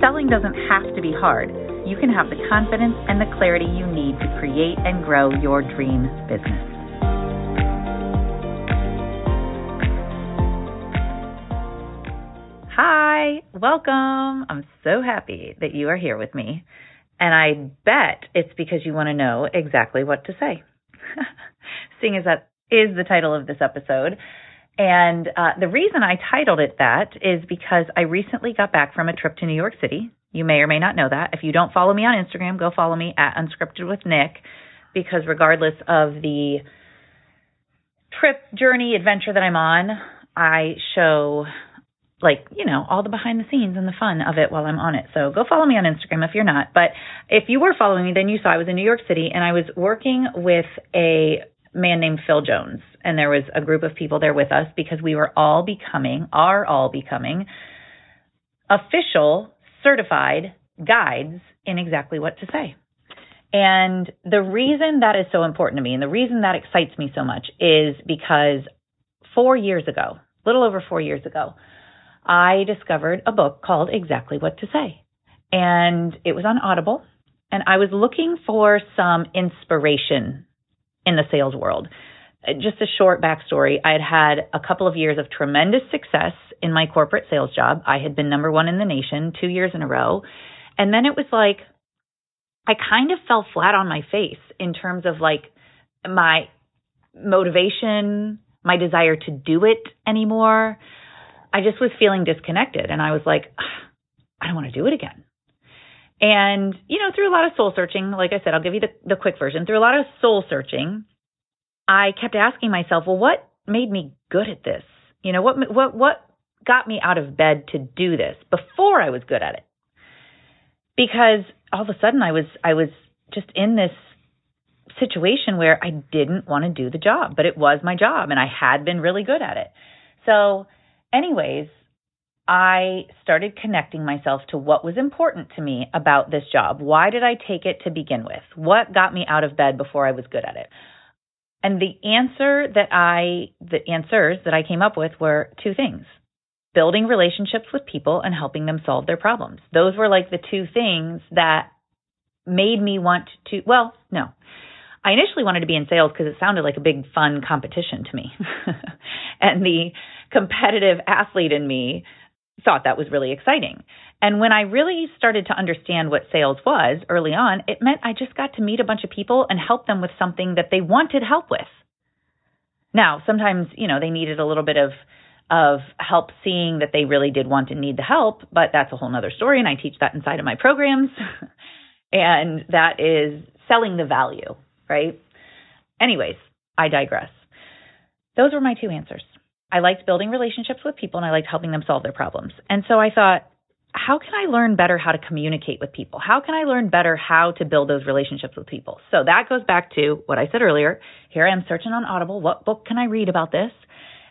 Selling doesn't have to be hard. You can have the confidence and the clarity you need to create and grow your dream business. Hi, welcome. I'm so happy that you are here with me. And I bet it's because you want to know exactly what to say. Seeing as that is the title of this episode, and uh, the reason I titled it that is because I recently got back from a trip to New York City. You may or may not know that. If you don't follow me on Instagram, go follow me at Unscripted with Nick, because regardless of the trip, journey, adventure that I'm on, I show like you know all the behind the scenes and the fun of it while I'm on it. So go follow me on Instagram if you're not. But if you were following me, then you saw I was in New York City and I was working with a man named Phil Jones, and there was a group of people there with us because we were all becoming, are all becoming official certified guides in exactly what to say. And the reason that is so important to me and the reason that excites me so much is because four years ago, a little over four years ago, I discovered a book called Exactly What to Say. And it was on Audible. And I was looking for some inspiration in the sales world. Uh, just a short backstory I had had a couple of years of tremendous success in my corporate sales job. I had been number one in the nation two years in a row. And then it was like, I kind of fell flat on my face in terms of like my motivation, my desire to do it anymore. I just was feeling disconnected. And I was like, I don't want to do it again. And, you know, through a lot of soul searching, like I said, I'll give you the, the quick version. Through a lot of soul searching, I kept asking myself, well, what made me good at this? You know, what, what, what got me out of bed to do this before I was good at it? Because all of a sudden I was, I was just in this situation where I didn't want to do the job, but it was my job and I had been really good at it. So, anyways, I started connecting myself to what was important to me about this job. Why did I take it to begin with? What got me out of bed before I was good at it? And the answer that I, the answers that I came up with were two things building relationships with people and helping them solve their problems. Those were like the two things that made me want to, well, no. I initially wanted to be in sales because it sounded like a big fun competition to me. and the competitive athlete in me thought that was really exciting. And when I really started to understand what sales was early on, it meant I just got to meet a bunch of people and help them with something that they wanted help with. Now, sometimes, you know, they needed a little bit of of help seeing that they really did want and need the help, but that's a whole nother story and I teach that inside of my programs. and that is selling the value, right? Anyways, I digress. Those were my two answers. I liked building relationships with people and I liked helping them solve their problems. And so I thought, how can I learn better how to communicate with people? How can I learn better how to build those relationships with people? So that goes back to what I said earlier. Here I am searching on Audible. What book can I read about this?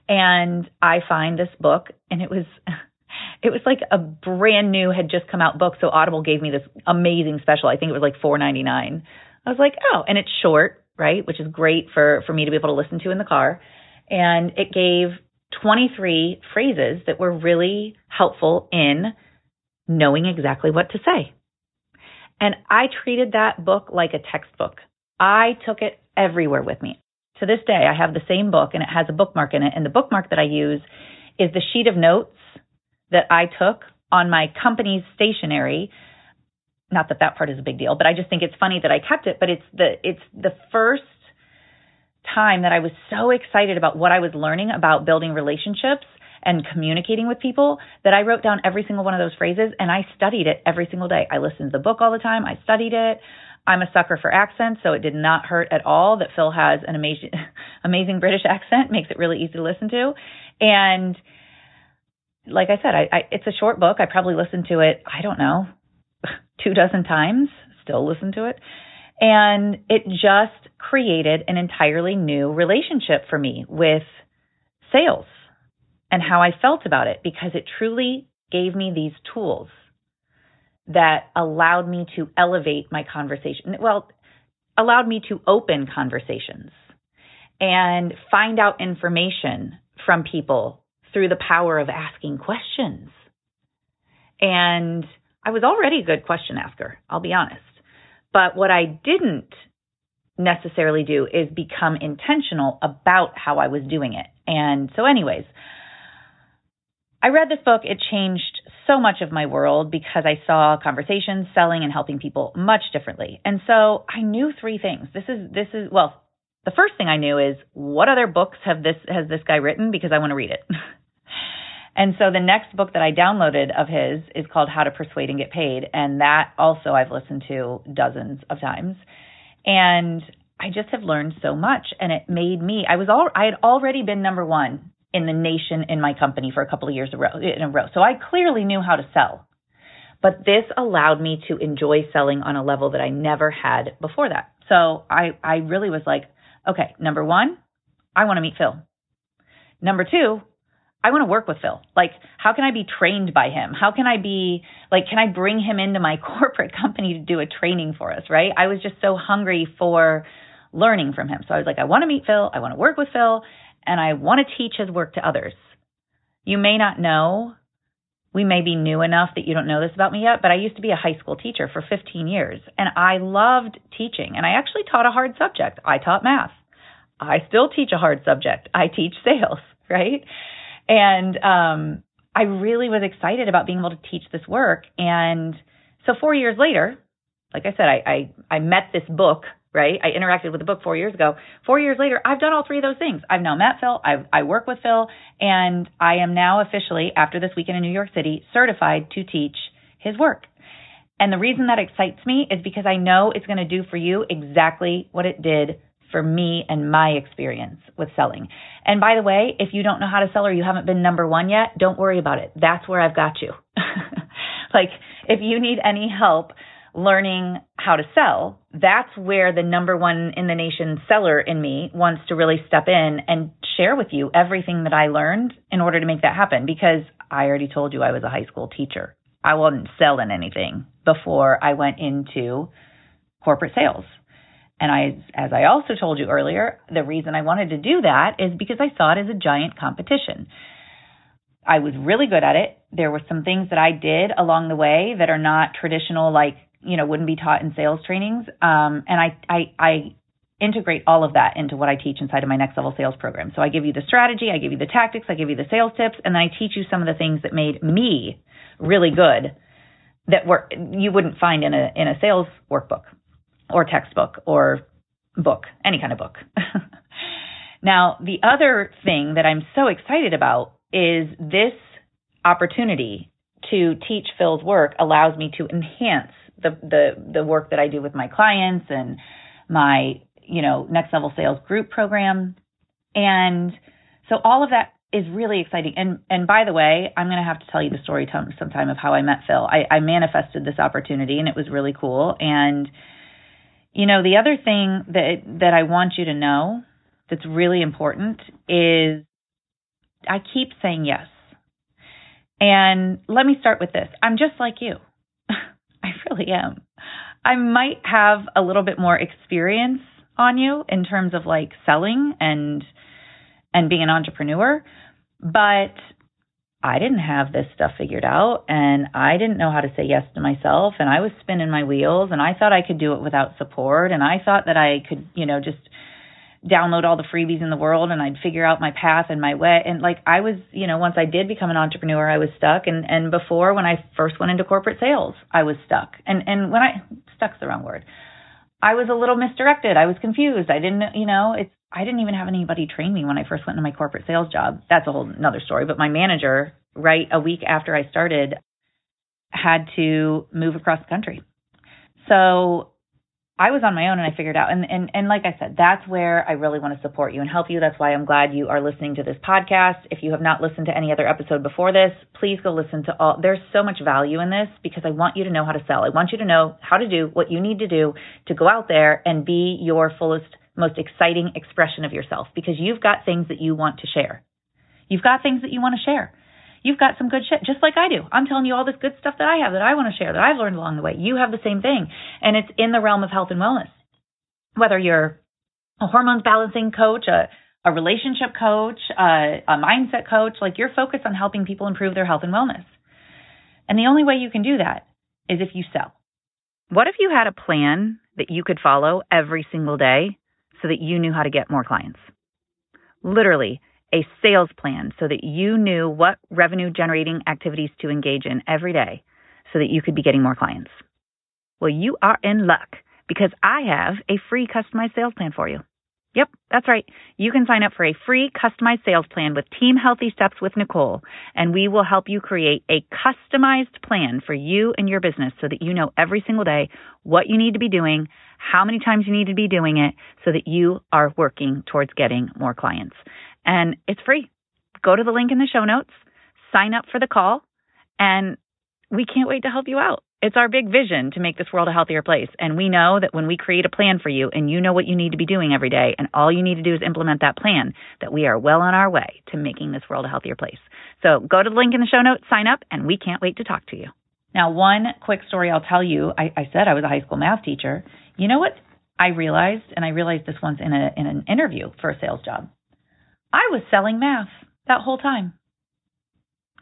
And I find this book and it was it was like a brand new had just come out book so Audible gave me this amazing special. I think it was like 4.99. I was like, "Oh, and it's short, right? Which is great for for me to be able to listen to in the car." And it gave 23 phrases that were really helpful in knowing exactly what to say. And I treated that book like a textbook. I took it everywhere with me. To this day, I have the same book and it has a bookmark in it. And the bookmark that I use is the sheet of notes that I took on my company's stationery. Not that that part is a big deal, but I just think it's funny that I kept it. But it's the it's the first time that I was so excited about what I was learning about building relationships and communicating with people that I wrote down every single one of those phrases and I studied it every single day. I listened to the book all the time. I studied it. I'm a sucker for accents, so it did not hurt at all that Phil has an amazing, amazing British accent. Makes it really easy to listen to. And like I said, I, I, it's a short book. I probably listened to it, I don't know, two dozen times, still listen to it. And it just created an entirely new relationship for me with sales and how I felt about it because it truly gave me these tools that allowed me to elevate my conversation. Well, allowed me to open conversations and find out information from people through the power of asking questions. And I was already a good question asker, I'll be honest. But what I didn't necessarily do is become intentional about how I was doing it. And so, anyways, I read this book. It changed so much of my world because I saw conversations, selling, and helping people much differently. And so I knew three things. This is this is well, the first thing I knew is what other books have this has this guy written because I want to read it. and so the next book that I downloaded of his is called How to Persuade and Get Paid, and that also I've listened to dozens of times. And I just have learned so much and it made me I was all I had already been number 1 in the nation in my company for a couple of years in a row. So I clearly knew how to sell. But this allowed me to enjoy selling on a level that I never had before that. So I, I really was like, okay, number one, I want to meet Phil. Number two, I want to work with Phil. Like, how can I be trained by him? How can I be, like, can I bring him into my corporate company to do a training for us, right? I was just so hungry for learning from him. So I was like, I want to meet Phil. I want to work with Phil and I want to teach his work to others. You may not know, we may be new enough that you don't know this about me yet, but I used to be a high school teacher for 15 years and I loved teaching and I actually taught a hard subject. I taught math. I still teach a hard subject. I teach sales, right? And um, I really was excited about being able to teach this work. And so four years later, like I said, I, I, I met this book right? I interacted with the book four years ago. Four years later, I've done all three of those things. I've now met Phil, I've, I work with Phil, and I am now officially, after this weekend in New York City, certified to teach his work. And the reason that excites me is because I know it's going to do for you exactly what it did for me and my experience with selling. And by the way, if you don't know how to sell or you haven't been number one yet, don't worry about it. That's where I've got you. like, if you need any help learning how to sell, that's where the number one in the nation seller in me wants to really step in and share with you everything that I learned in order to make that happen because I already told you I was a high school teacher. I wasn't selling anything before I went into corporate sales. And I, as I also told you earlier, the reason I wanted to do that is because I saw it as a giant competition. I was really good at it. There were some things that I did along the way that are not traditional, like you know wouldn't be taught in sales trainings um, and I, I i integrate all of that into what i teach inside of my next level sales program so i give you the strategy i give you the tactics i give you the sales tips and then i teach you some of the things that made me really good that were you wouldn't find in a in a sales workbook or textbook or book any kind of book. Now the other thing that i'm so excited about is this opportunity to teach Phil's work allows me to enhance the the the work that I do with my clients and my you know next level sales group program. And so all of that is really exciting. And and by the way i'm going to have to tell you the story sometime of how i met phil. I, I manifested this opportunity and it was really cool. And you know the other thing that that i want you to know that's really important is i keep saying yes. And let me start with this. I'm just like you. I really am. I might have a little bit more experience on you in terms of like selling and and being an entrepreneur, but I didn't have this stuff figured out and I didn't know how to say yes to myself and I was spinning my wheels and I thought I could do it without support and I thought that I could, you know, just download all the freebies in the world and I'd figure out my path and my way and like I was, you know, once I did become an entrepreneur, I was stuck and and before when I first went into corporate sales, I was stuck. And and when I stuck's the wrong word. I was a little misdirected. I was confused. I didn't, you know, it's I didn't even have anybody train me when I first went into my corporate sales job. That's a whole another story, but my manager, right a week after I started had to move across the country. So I was on my own and I figured out and, and and like I said, that's where I really want to support you and help you. That's why I'm glad you are listening to this podcast. If you have not listened to any other episode before this, please go listen to all there's so much value in this because I want you to know how to sell. I want you to know how to do what you need to do to go out there and be your fullest most exciting expression of yourself because you've got things that you want to share. You've got things that you want to share. You've got some good shit, just like I do. I'm telling you all this good stuff that I have that I want to share, that I've learned along the way. You have the same thing. And it's in the realm of health and wellness. Whether you're a hormones balancing coach, a, a relationship coach, a, a mindset coach, like you're focused on helping people improve their health and wellness. And the only way you can do that is if you sell. What if you had a plan that you could follow every single day so that you knew how to get more clients? Literally, a sales plan so that you knew what revenue generating activities to engage in every day so that you could be getting more clients. Well, you are in luck because I have a free customized sales plan for you. Yep, that's right. You can sign up for a free customized sales plan with Team Healthy Steps with Nicole, and we will help you create a customized plan for you and your business so that you know every single day what you need to be doing, how many times you need to be doing it, so that you are working towards getting more clients and it's free. Go to the link in the show notes, sign up for the call, and we can't wait to help you out. It's our big vision to make this world a healthier place. And we know that when we create a plan for you and you know what you need to be doing every day, and all you need to do is implement that plan, that we are well on our way to making this world a healthier place. So go to the link in the show notes, sign up, and we can't wait to talk to you. Now, one quick story I'll tell you I, I said I was a high school math teacher. You know what I realized, and I realized this once in, a, in an interview for a sales job. I was selling math that whole time.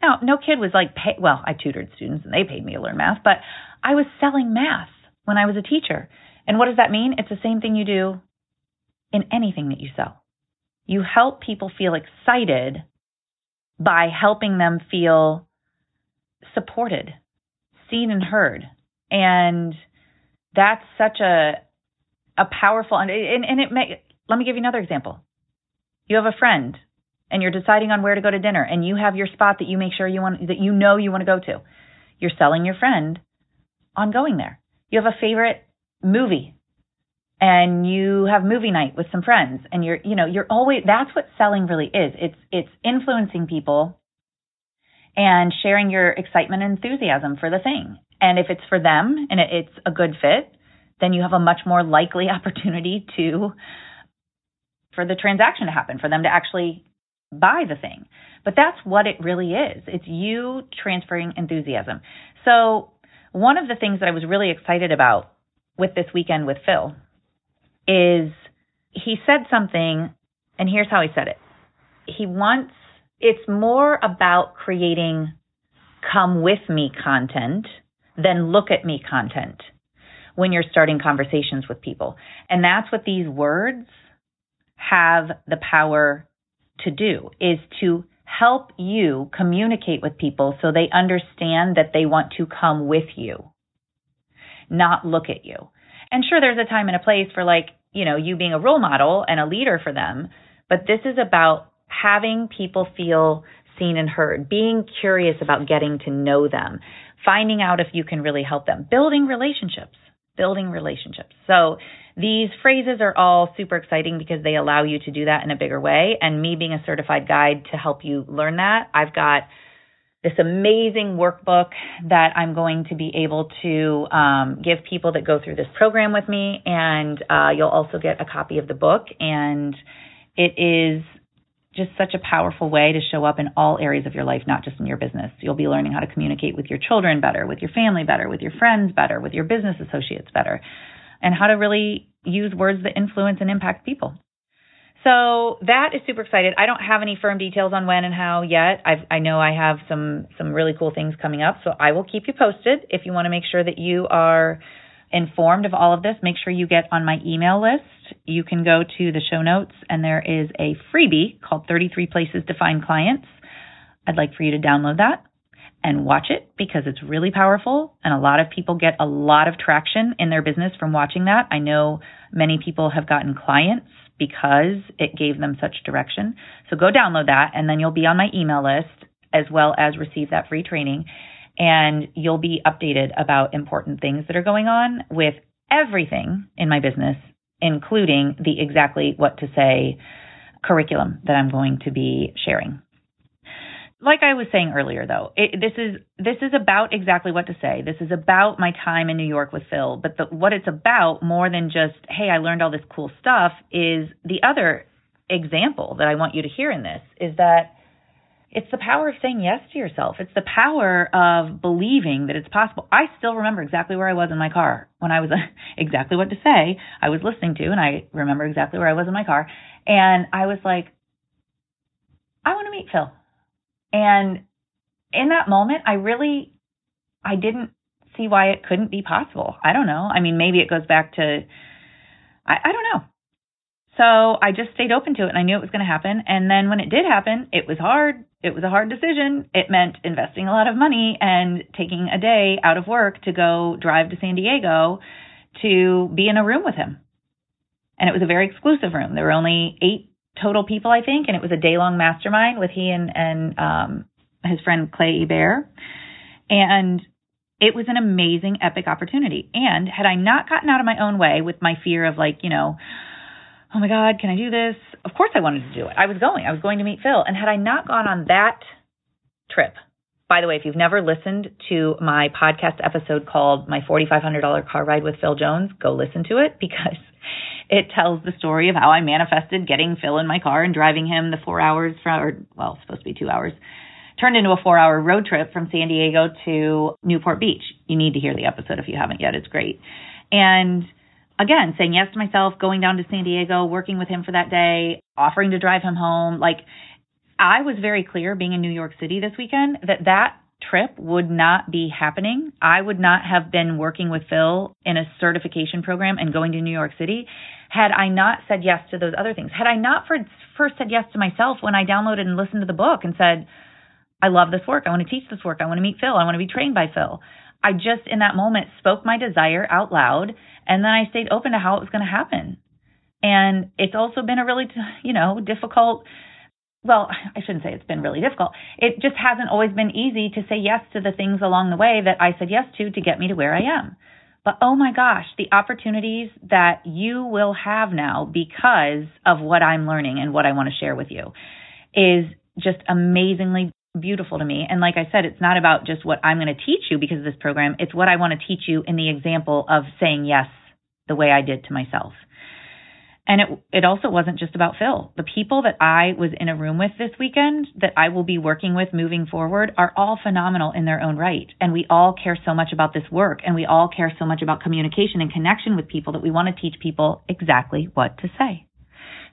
Now, no kid was like, pay, well, I tutored students and they paid me to learn math, but I was selling math when I was a teacher. And what does that mean? It's the same thing you do in anything that you sell. You help people feel excited by helping them feel supported, seen and heard. And that's such a a powerful and and, and it may let me give you another example. You have a friend and you're deciding on where to go to dinner and you have your spot that you make sure you want that you know you want to go to. You're selling your friend on going there. You have a favorite movie and you have movie night with some friends and you're you know you're always that's what selling really is. It's it's influencing people and sharing your excitement and enthusiasm for the thing. And if it's for them and it's a good fit, then you have a much more likely opportunity to for the transaction to happen, for them to actually buy the thing. But that's what it really is. It's you transferring enthusiasm. So, one of the things that I was really excited about with this weekend with Phil is he said something, and here's how he said it. He wants, it's more about creating come with me content than look at me content when you're starting conversations with people. And that's what these words have the power to do is to help you communicate with people so they understand that they want to come with you, not look at you. And sure, there's a time and a place for like, you know, you being a role model and a leader for them, but this is about having people feel seen and heard, being curious about getting to know them, finding out if you can really help them, building relationships, building relationships. So these phrases are all super exciting because they allow you to do that in a bigger way. And me being a certified guide to help you learn that, I've got this amazing workbook that I'm going to be able to um, give people that go through this program with me. And uh, you'll also get a copy of the book. And it is just such a powerful way to show up in all areas of your life, not just in your business. You'll be learning how to communicate with your children better, with your family better, with your friends better, with your business associates better and how to really use words that influence and impact people. So that is super excited. I don't have any firm details on when and how yet. I've, I know I have some some really cool things coming up, so I will keep you posted. If you want to make sure that you are informed of all of this, make sure you get on my email list. You can go to the show notes, and there is a freebie called 33 Places to Find Clients. I'd like for you to download that and watch it because it's really powerful and a lot of people get a lot of traction in their business from watching that. I know many people have gotten clients because it gave them such direction. So go download that and then you'll be on my email list as well as receive that free training and you'll be updated about important things that are going on with everything in my business, including the exactly what to say curriculum that I'm going to be sharing. Like I was saying earlier, though, it, this is this is about exactly what to say. This is about my time in New York with Phil. But the, what it's about, more than just hey, I learned all this cool stuff, is the other example that I want you to hear in this is that it's the power of saying yes to yourself. It's the power of believing that it's possible. I still remember exactly where I was in my car when I was exactly what to say I was listening to, and I remember exactly where I was in my car. And I was like, I want to meet Phil. And in that moment, I really, I didn't see why it couldn't be possible. I don't know. I mean, maybe it goes back to, I, I don't know. So I just stayed open to it and I knew it was going to happen. And then when it did happen, it was hard. It was a hard decision. It meant investing a lot of money and taking a day out of work to go drive to San Diego to be in a room with him. And it was a very exclusive room. There were only eight total people, I think, and it was a day long mastermind with he and, and um, his friend Clay Hebert. And it was an amazing, epic opportunity. And had I not gotten out of my own way with my fear of like, you know, oh my God, can I do this? Of course I wanted to do it. I was going. I was going to meet Phil. And had I not gone on that trip, by the way, if you've never listened to my podcast episode called My $4,500 Car Ride with Phil Jones, go listen to it because it tells the story of how I manifested getting Phil in my car and driving him the four hours from, or well, supposed to be two hours, turned into a four hour road trip from San Diego to Newport Beach. You need to hear the episode if you haven't yet. It's great. And again, saying yes to myself, going down to San Diego, working with him for that day, offering to drive him home. Like, I was very clear being in New York City this weekend that that trip would not be happening. I would not have been working with Phil in a certification program and going to New York City had I not said yes to those other things. Had I not first said yes to myself when I downloaded and listened to the book and said, I love this work. I want to teach this work. I want to meet Phil. I want to be trained by Phil. I just in that moment spoke my desire out loud and then I stayed open to how it was going to happen. And it's also been a really, you know, difficult well, I shouldn't say it's been really difficult. It just hasn't always been easy to say yes to the things along the way that I said yes to to get me to where I am. But oh my gosh, the opportunities that you will have now because of what I'm learning and what I want to share with you is just amazingly beautiful to me. And like I said, it's not about just what I'm going to teach you because of this program, it's what I want to teach you in the example of saying yes the way I did to myself. And it it also wasn't just about Phil. The people that I was in a room with this weekend that I will be working with moving forward are all phenomenal in their own right. And we all care so much about this work and we all care so much about communication and connection with people that we want to teach people exactly what to say.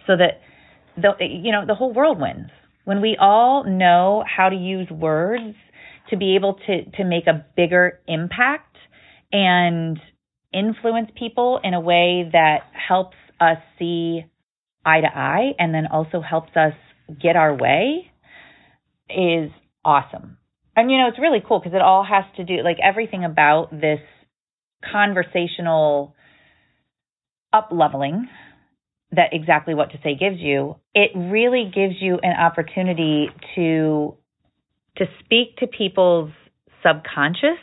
So that the you know, the whole world wins. When we all know how to use words to be able to to make a bigger impact and influence people in a way that helps us see eye to eye and then also helps us get our way is awesome. And you know, it's really cool because it all has to do like everything about this conversational up leveling that exactly what to say gives you, it really gives you an opportunity to to speak to people's subconscious,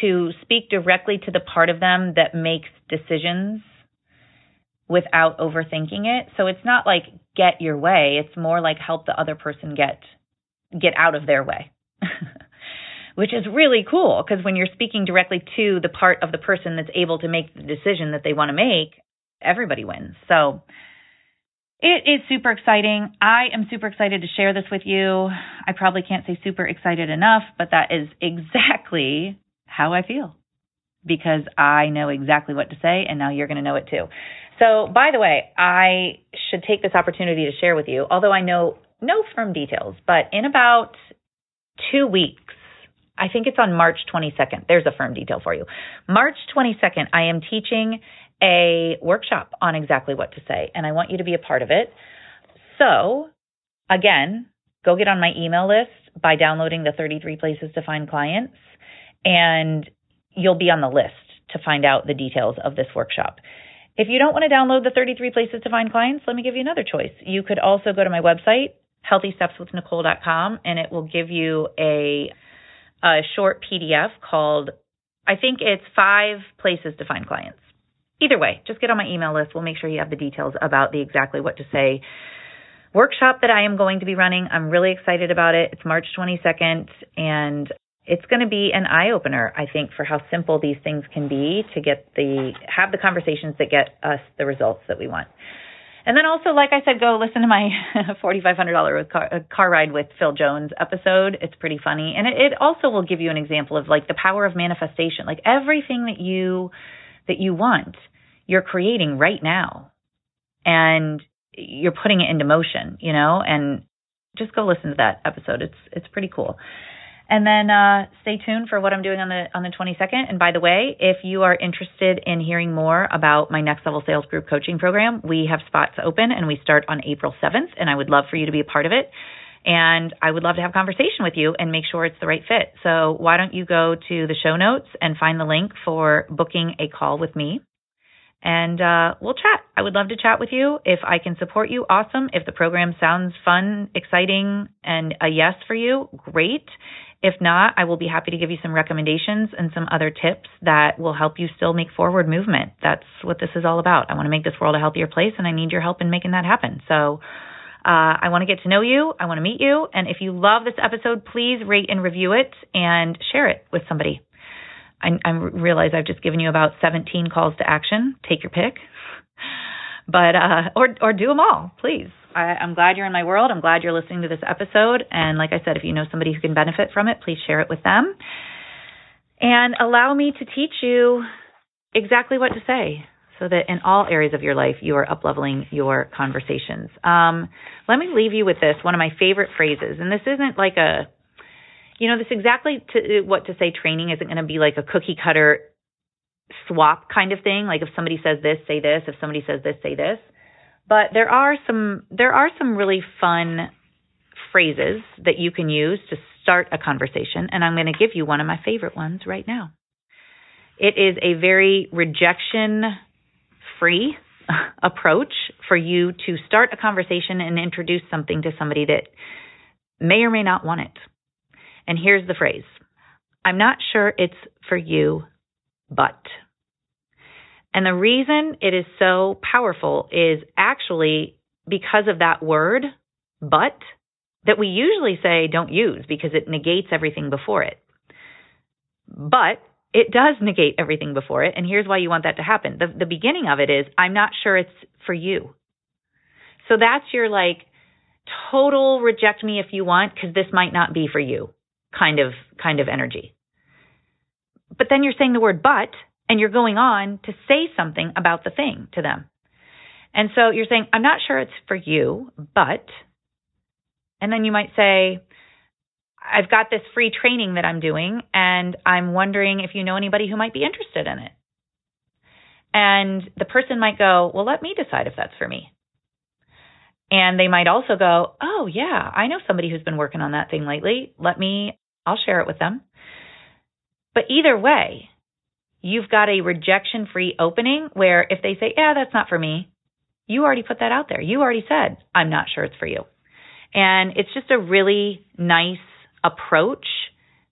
to speak directly to the part of them that makes decisions without overthinking it. So it's not like get your way, it's more like help the other person get get out of their way. Which is really cool because when you're speaking directly to the part of the person that's able to make the decision that they want to make, everybody wins. So it is super exciting. I am super excited to share this with you. I probably can't say super excited enough, but that is exactly how I feel because I know exactly what to say, and now you're going to know it too. So, by the way, I should take this opportunity to share with you, although I know no firm details, but in about two weeks, I think it's on March 22nd. There's a firm detail for you. March 22nd, I am teaching a workshop on exactly what to say, and I want you to be a part of it. So, again, go get on my email list by downloading the 33 places to find clients, and you'll be on the list to find out the details of this workshop. If you don't want to download the 33 places to find clients, let me give you another choice. You could also go to my website, healthystepswithnicole.com, and it will give you a, a short PDF called I think it's five places to find clients. Either way, just get on my email list. We'll make sure you have the details about the exactly what to say workshop that I am going to be running. I'm really excited about it. It's March 22nd and it's going to be an eye opener, I think, for how simple these things can be to get the have the conversations that get us the results that we want. And then also, like I said, go listen to my $4,500 car, uh, car ride with Phil Jones episode. It's pretty funny. And it, it also will give you an example of like the power of manifestation. Like everything that you, that you want, you're creating right now. And you're putting it into motion, you know, and just go listen to that episode. It's, it's pretty cool. And then uh, stay tuned for what I'm doing on the on the 22nd. And by the way, if you are interested in hearing more about my next level sales group coaching program, we have spots open and we start on April 7th. And I would love for you to be a part of it. And I would love to have a conversation with you and make sure it's the right fit. So why don't you go to the show notes and find the link for booking a call with me? And uh, we'll chat. I would love to chat with you. If I can support you, awesome. If the program sounds fun, exciting, and a yes for you, great. If not, I will be happy to give you some recommendations and some other tips that will help you still make forward movement. That's what this is all about. I want to make this world a healthier place, and I need your help in making that happen. So, uh, I want to get to know you. I want to meet you. And if you love this episode, please rate and review it and share it with somebody. I, I realize I've just given you about 17 calls to action. Take your pick, but uh, or or do them all, please. I, I'm glad you're in my world. I'm glad you're listening to this episode. And like I said, if you know somebody who can benefit from it, please share it with them. And allow me to teach you exactly what to say so that in all areas of your life you are upleveling your conversations. Um, let me leave you with this one of my favorite phrases, and this isn't like a, you know, this exactly to, what to say training isn't going to be like a cookie cutter swap kind of thing. Like if somebody says this, say this. If somebody says this, say this. But there are some there are some really fun phrases that you can use to start a conversation and I'm going to give you one of my favorite ones right now. It is a very rejection free approach for you to start a conversation and introduce something to somebody that may or may not want it. And here's the phrase I'm not sure it's for you, but. And the reason it is so powerful is actually because of that word, but, that we usually say don't use because it negates everything before it. But it does negate everything before it. And here's why you want that to happen. The, the beginning of it is, I'm not sure it's for you. So that's your like total reject me if you want, because this might not be for you kind of, kind of energy. But then you're saying the word but, and you're going on to say something about the thing to them. And so you're saying, I'm not sure it's for you, but, and then you might say, I've got this free training that I'm doing, and I'm wondering if you know anybody who might be interested in it. And the person might go, Well, let me decide if that's for me. And they might also go, Oh, yeah, I know somebody who's been working on that thing lately. Let me, I'll share it with them. But either way, you've got a rejection free opening where if they say, yeah, that's not for me, you already put that out there. You already said, I'm not sure it's for you. And it's just a really nice approach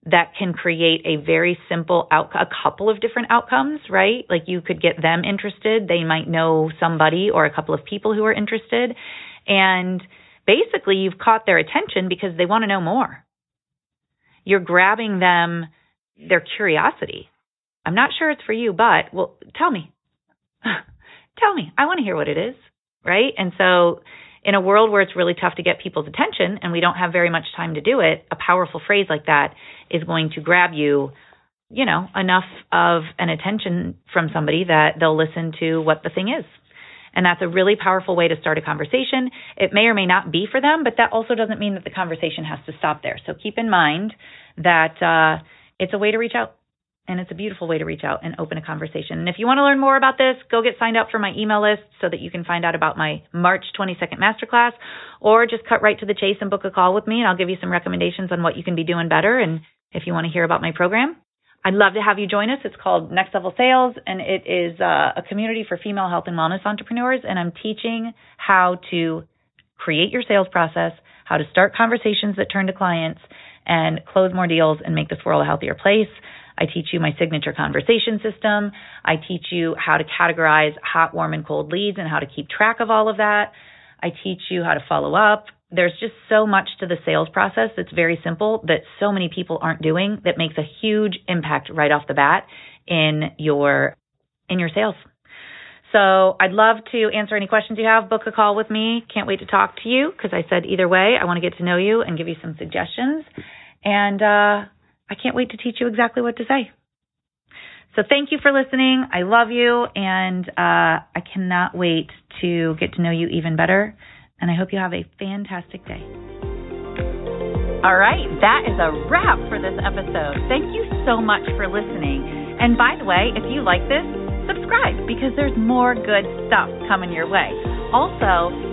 that can create a very simple out a couple of different outcomes, right? Like you could get them interested, they might know somebody or a couple of people who are interested, and basically you've caught their attention because they want to know more. You're grabbing them their curiosity I'm not sure it's for you, but well, tell me. tell me. I want to hear what it is. Right. And so, in a world where it's really tough to get people's attention and we don't have very much time to do it, a powerful phrase like that is going to grab you, you know, enough of an attention from somebody that they'll listen to what the thing is. And that's a really powerful way to start a conversation. It may or may not be for them, but that also doesn't mean that the conversation has to stop there. So keep in mind that uh, it's a way to reach out and it's a beautiful way to reach out and open a conversation. And if you want to learn more about this, go get signed up for my email list so that you can find out about my March 22nd masterclass, or just cut right to the chase and book a call with me, and I'll give you some recommendations on what you can be doing better. And if you want to hear about my program, I'd love to have you join us. It's called Next Level Sales, and it is uh, a community for female health and wellness entrepreneurs. And I'm teaching how to create your sales process, how to start conversations that turn to clients, and close more deals and make this world a healthier place. I teach you my signature conversation system. I teach you how to categorize hot, warm, and cold leads and how to keep track of all of that. I teach you how to follow up. There's just so much to the sales process that's very simple that so many people aren't doing that makes a huge impact right off the bat in your in your sales. So I'd love to answer any questions you have. Book a call with me. Can't wait to talk to you because I said either way, I want to get to know you and give you some suggestions. And uh, I can't wait to teach you exactly what to say. So thank you for listening. I love you, and uh, I cannot wait to get to know you even better. And I hope you have a fantastic day. All right, that is a wrap for this episode. Thank you so much for listening. And by the way, if you like this, subscribe because there's more good stuff coming your way. Also,